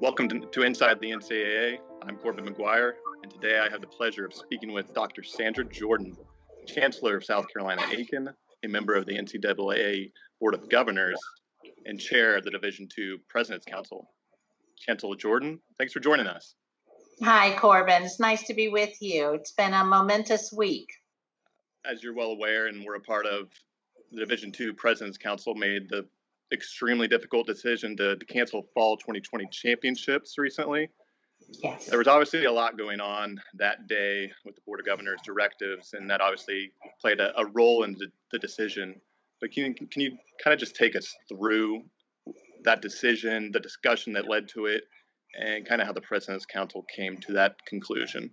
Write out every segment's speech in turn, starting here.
Welcome to, to Inside the NCAA. I'm Corbin McGuire, and today I have the pleasure of speaking with Dr. Sandra Jordan, Chancellor of South Carolina Aiken, a member of the NCAA Board of Governors, and Chair of the Division II President's Council. Chancellor Jordan, thanks for joining us. Hi, Corbin. It's nice to be with you. It's been a momentous week. As you're well aware, and we're a part of the Division II President's Council, made the extremely difficult decision to, to cancel fall 2020 championships recently. Yes. There was obviously a lot going on that day with the Board of Governors directives, and that obviously played a, a role in the, the, decision. But can, can you kind of just take us through that decision, the discussion that led to it, and kind of how the President's Council came to that conclusion?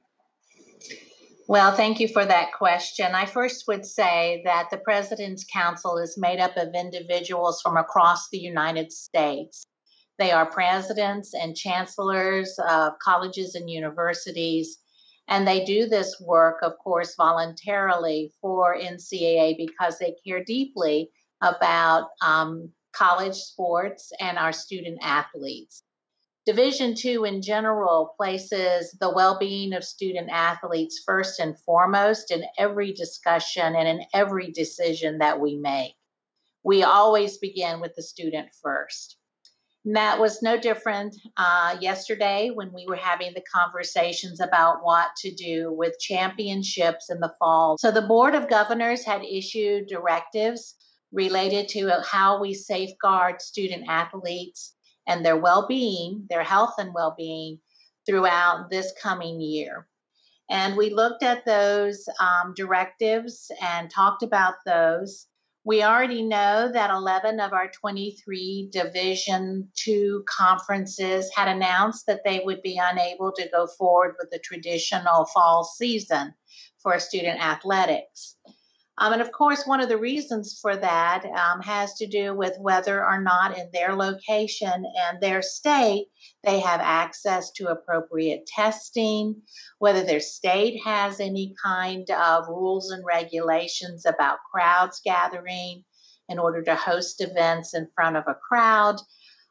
Well, thank you for that question. I first would say that the President's Council is made up of individuals from across the United States. They are presidents and chancellors of colleges and universities, and they do this work, of course, voluntarily for NCAA because they care deeply about um, college sports and our student athletes. Division two in general places the well being of student athletes first and foremost in every discussion and in every decision that we make. We always begin with the student first. And that was no different uh, yesterday when we were having the conversations about what to do with championships in the fall. So, the Board of Governors had issued directives related to how we safeguard student athletes and their well being, their health and well being throughout this coming year. And we looked at those um, directives and talked about those. We already know that 11 of our 23 Division II conferences had announced that they would be unable to go forward with the traditional fall season for student athletics. Um, and of course, one of the reasons for that um, has to do with whether or not in their location and their state they have access to appropriate testing, whether their state has any kind of rules and regulations about crowds gathering in order to host events in front of a crowd.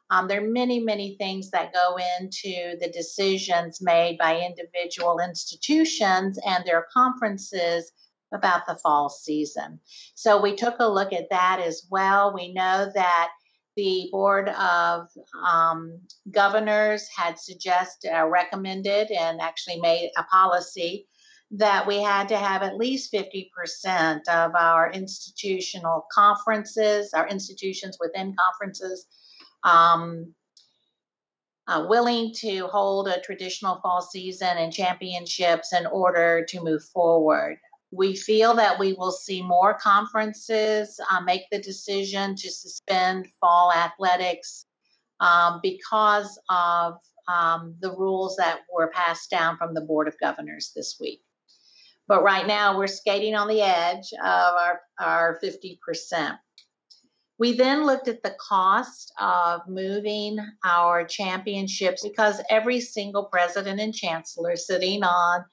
Um, there are many, many things that go into the decisions made by individual institutions and their conferences about the fall season. So we took a look at that as well. We know that the Board of um, Governors had suggested, uh, recommended, and actually made a policy that we had to have at least 50% of our institutional conferences, our institutions within conferences, um, uh, willing to hold a traditional fall season and championships in order to move forward. We feel that we will see more conferences uh, make the decision to suspend fall athletics um, because of um, the rules that were passed down from the Board of Governors this week. But right now, we're skating on the edge of our, our 50%. We then looked at the cost of moving our championships because every single president and chancellor sitting on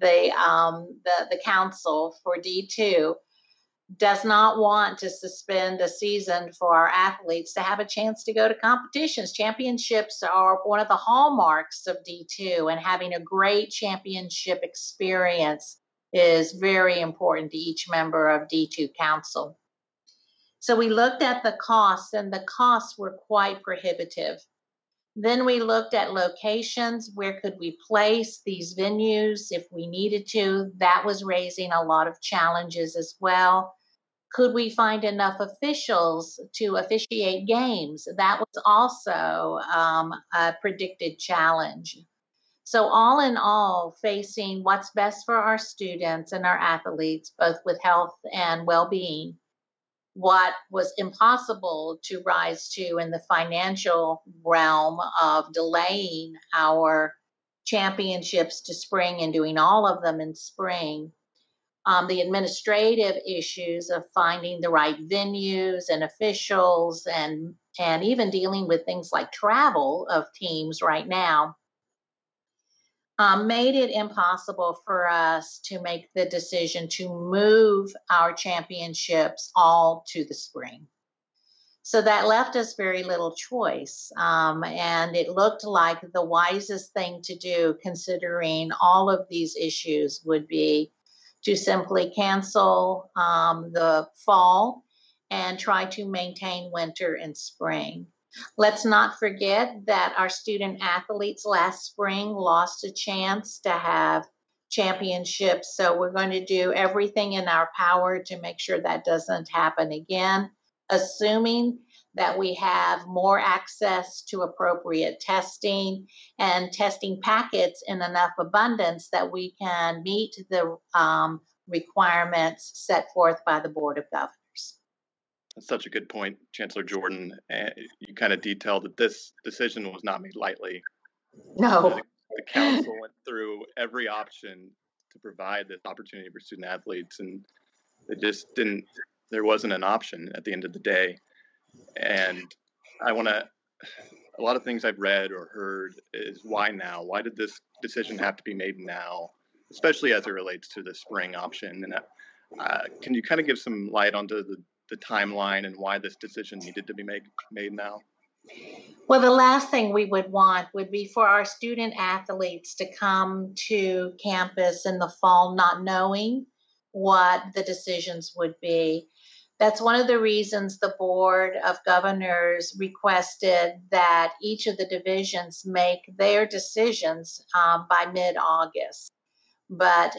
the um, the the council for D2 does not want to suspend a season for our athletes to have a chance to go to competitions. Championships are one of the hallmarks of D2, and having a great championship experience is very important to each member of D2 Council. So we looked at the costs, and the costs were quite prohibitive. Then we looked at locations. Where could we place these venues if we needed to? That was raising a lot of challenges as well. Could we find enough officials to officiate games? That was also um, a predicted challenge. So, all in all, facing what's best for our students and our athletes, both with health and well being, what was impossible to rise to in the financial realm of delaying our championships to spring and doing all of them in spring. Um, the administrative issues of finding the right venues and officials and and even dealing with things like travel of teams right now um, made it impossible for us to make the decision to move our championships all to the spring. So that left us very little choice. Um, and it looked like the wisest thing to do, considering all of these issues, would be to simply cancel um, the fall and try to maintain winter and spring. Let's not forget that our student athletes last spring lost a chance to have championships. So we're going to do everything in our power to make sure that doesn't happen again assuming that we have more access to appropriate testing and testing packets in enough abundance that we can meet the um, requirements set forth by the Board of Governors. That's such a good point, Chancellor Jordan. Uh, you kind of detailed that this decision was not made lightly. No. The, the council went through every option to provide this opportunity for student athletes, and it just didn't there wasn't an option at the end of the day. And I want to, a lot of things I've read or heard is why now? Why did this decision have to be made now, especially as it relates to the spring option? And uh, can you kind of give some light onto the, the timeline and why this decision needed to be made made now? Well, the last thing we would want would be for our student athletes to come to campus in the fall not knowing what the decisions would be. That's one of the reasons the Board of Governors requested that each of the divisions make their decisions um, by mid August. But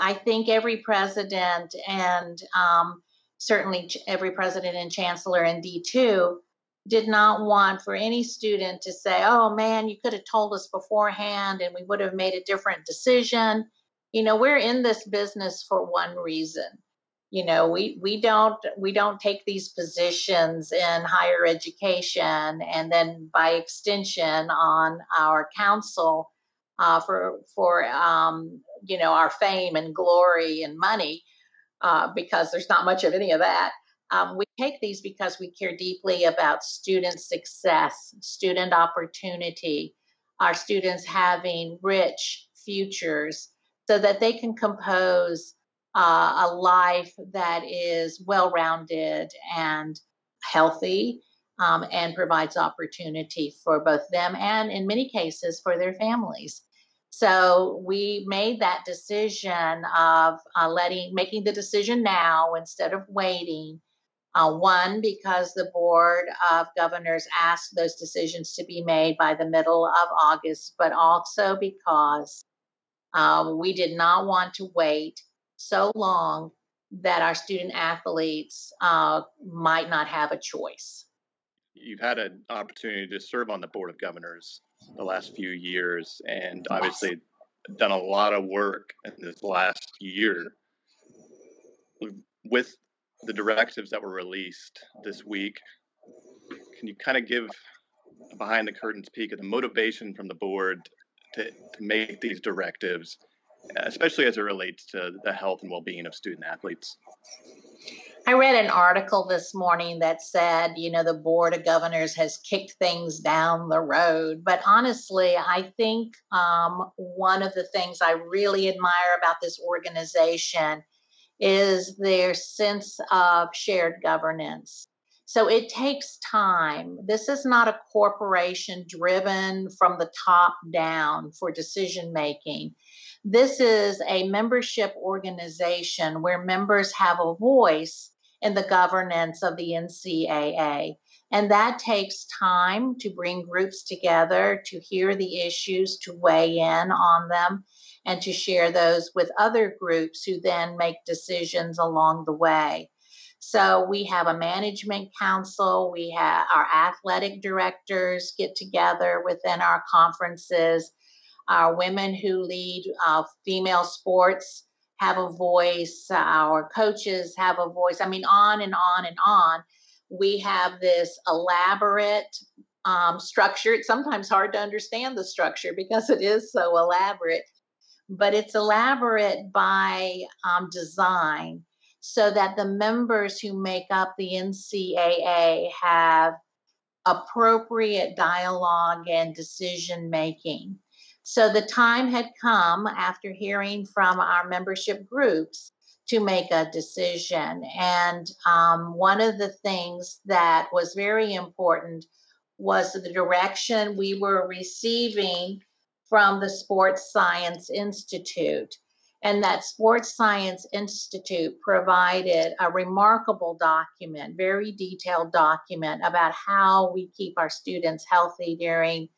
I think every president and um, certainly every president and chancellor in D2 did not want for any student to say, oh man, you could have told us beforehand and we would have made a different decision. You know, we're in this business for one reason you know we we don't we don't take these positions in higher education and then by extension on our council uh, for for um, you know our fame and glory and money uh, because there's not much of any of that um, we take these because we care deeply about student success student opportunity our students having rich futures so that they can compose uh, a life that is well rounded and healthy um, and provides opportunity for both them and, in many cases, for their families. So we made that decision of uh, letting, making the decision now instead of waiting. Uh, one, because the Board of Governors asked those decisions to be made by the middle of August, but also because um, we did not want to wait so long that our student athletes uh, might not have a choice. You've had an opportunity to serve on the Board of Governors the last few years and obviously done a lot of work in this last year. With the directives that were released this week, can you kind of give a behind the curtains peek of the motivation from the board to, to make these directives especially as it relates to the health and well-being of student athletes. I read an article this morning that said, you know, the Board of Governors has kicked things down the road. But honestly, I think um, one of the things I really admire about this organization is their sense of shared governance. So it takes time. This is not a corporation driven from the top down for decision making. This is a membership organization where members have a voice in the governance of the NCAA. And that takes time to bring groups together, to hear the issues, to weigh in on them, and to share those with other groups who then make decisions along the way. So we have a management council, we have our athletic directors get together within our conferences our women who lead uh, female sports have a voice. Our coaches have a voice. I mean, on and on and on. We have this elaborate um, structure. It's sometimes hard to understand the structure because it is so elaborate, but it's elaborate by um, design so that the members who make up the NCAA have appropriate dialogue and decision making. So the time had come after hearing from our membership groups to make a decision. And um, one of the things that was very important was the direction we were receiving from the Sports Science Institute. And that Sports Science Institute provided a remarkable document, very detailed document about how we keep our students healthy during,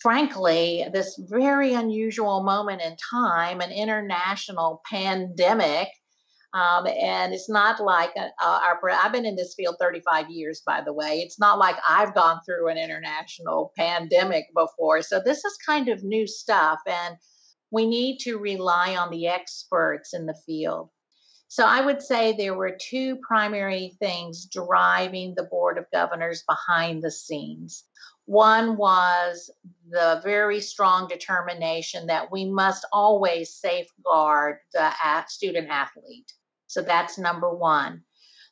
frankly, this very unusual moment in time, an international pandemic um, and it's not like uh, our, I've been in this field 35 years, by the way. It's not like I've gone through an international pandemic before. So this is kind of new stuff. And we need to rely on the experts in the field. So I would say there were two primary things driving the Board of Governors behind the scenes. One was the very strong determination that we must always safeguard the student athlete. So that's number one.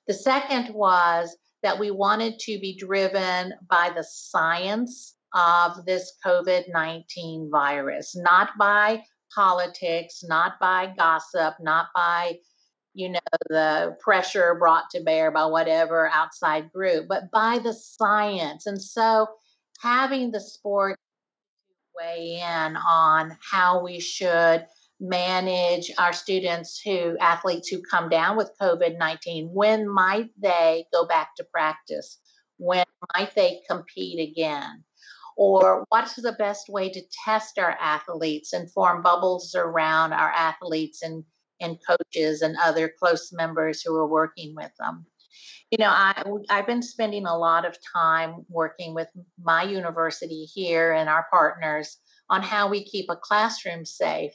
The second was that we wanted to be driven by the science of this COVID 19 virus, not by politics, not by gossip, not by you know the pressure brought to bear by whatever outside group but by the science. And so having the sport weigh in on how we should manage our students who athletes who come down with covid-19 when might they go back to practice? When might they compete again? Or what's the best way to test our athletes and form bubbles around our athletes and and coaches and other close members who are working with them you know I, i've been spending a lot of time working with my university here and our partners on how we keep a classroom safe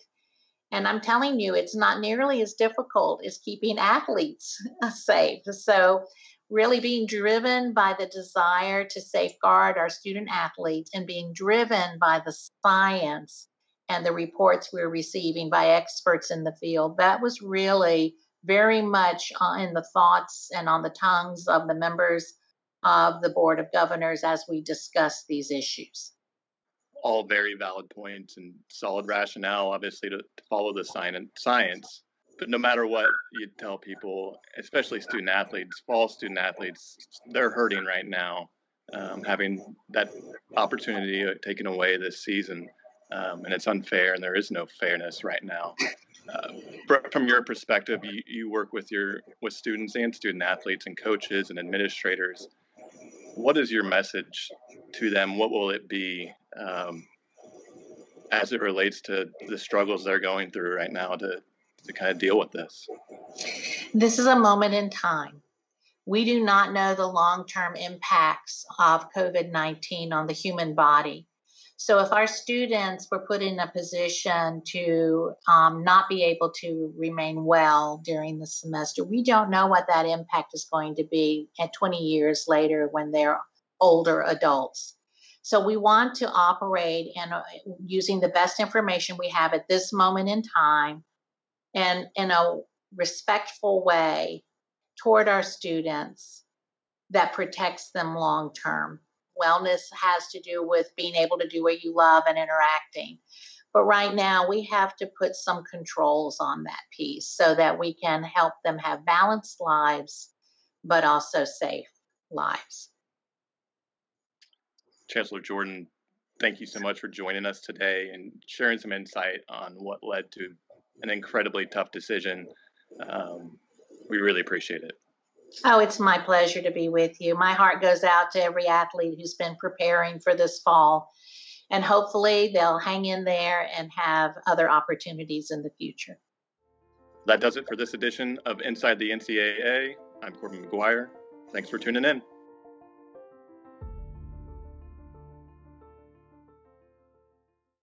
and I'm telling you, it's not nearly as difficult as keeping athletes safe. So, really being driven by the desire to safeguard our student athletes and being driven by the science and the reports we're receiving by experts in the field, that was really very much in the thoughts and on the tongues of the members of the Board of Governors as we discuss these issues all very valid points and solid rationale, obviously, to, to follow the science. But no matter what you tell people, especially student athletes, fall student athletes, they're hurting right now, um, having that opportunity taken away this season. Um, and it's unfair, and there is no fairness right now. Uh, from your perspective, you, you work with your with students and student athletes and coaches and administrators. What is your message to them? What will it be um, as it relates to the struggles they're going through right now to, to kind of deal with this? This is a moment in time. We do not know the long term impacts of COVID 19 on the human body. So, if our students were put in a position to um, not be able to remain well during the semester, we don't know what that impact is going to be at 20 years later when they're older adults. So we want to operate and using the best information we have at this moment in time and in a respectful way toward our students that protects them long term. Wellness has to do with being able to do what you love and interacting. But right now, we have to put some controls on that piece so that we can help them have balanced lives, but also safe lives. Chancellor Jordan, thank you so much for joining us today and sharing some insight on what led to an incredibly tough decision. Um, we really appreciate it. Oh, it's my pleasure to be with you. My heart goes out to every athlete who's been preparing for this fall. And hopefully they'll hang in there and have other opportunities in the future. That does it for this edition of Inside the NCAA. I'm Corbin McGuire. Thanks for tuning in.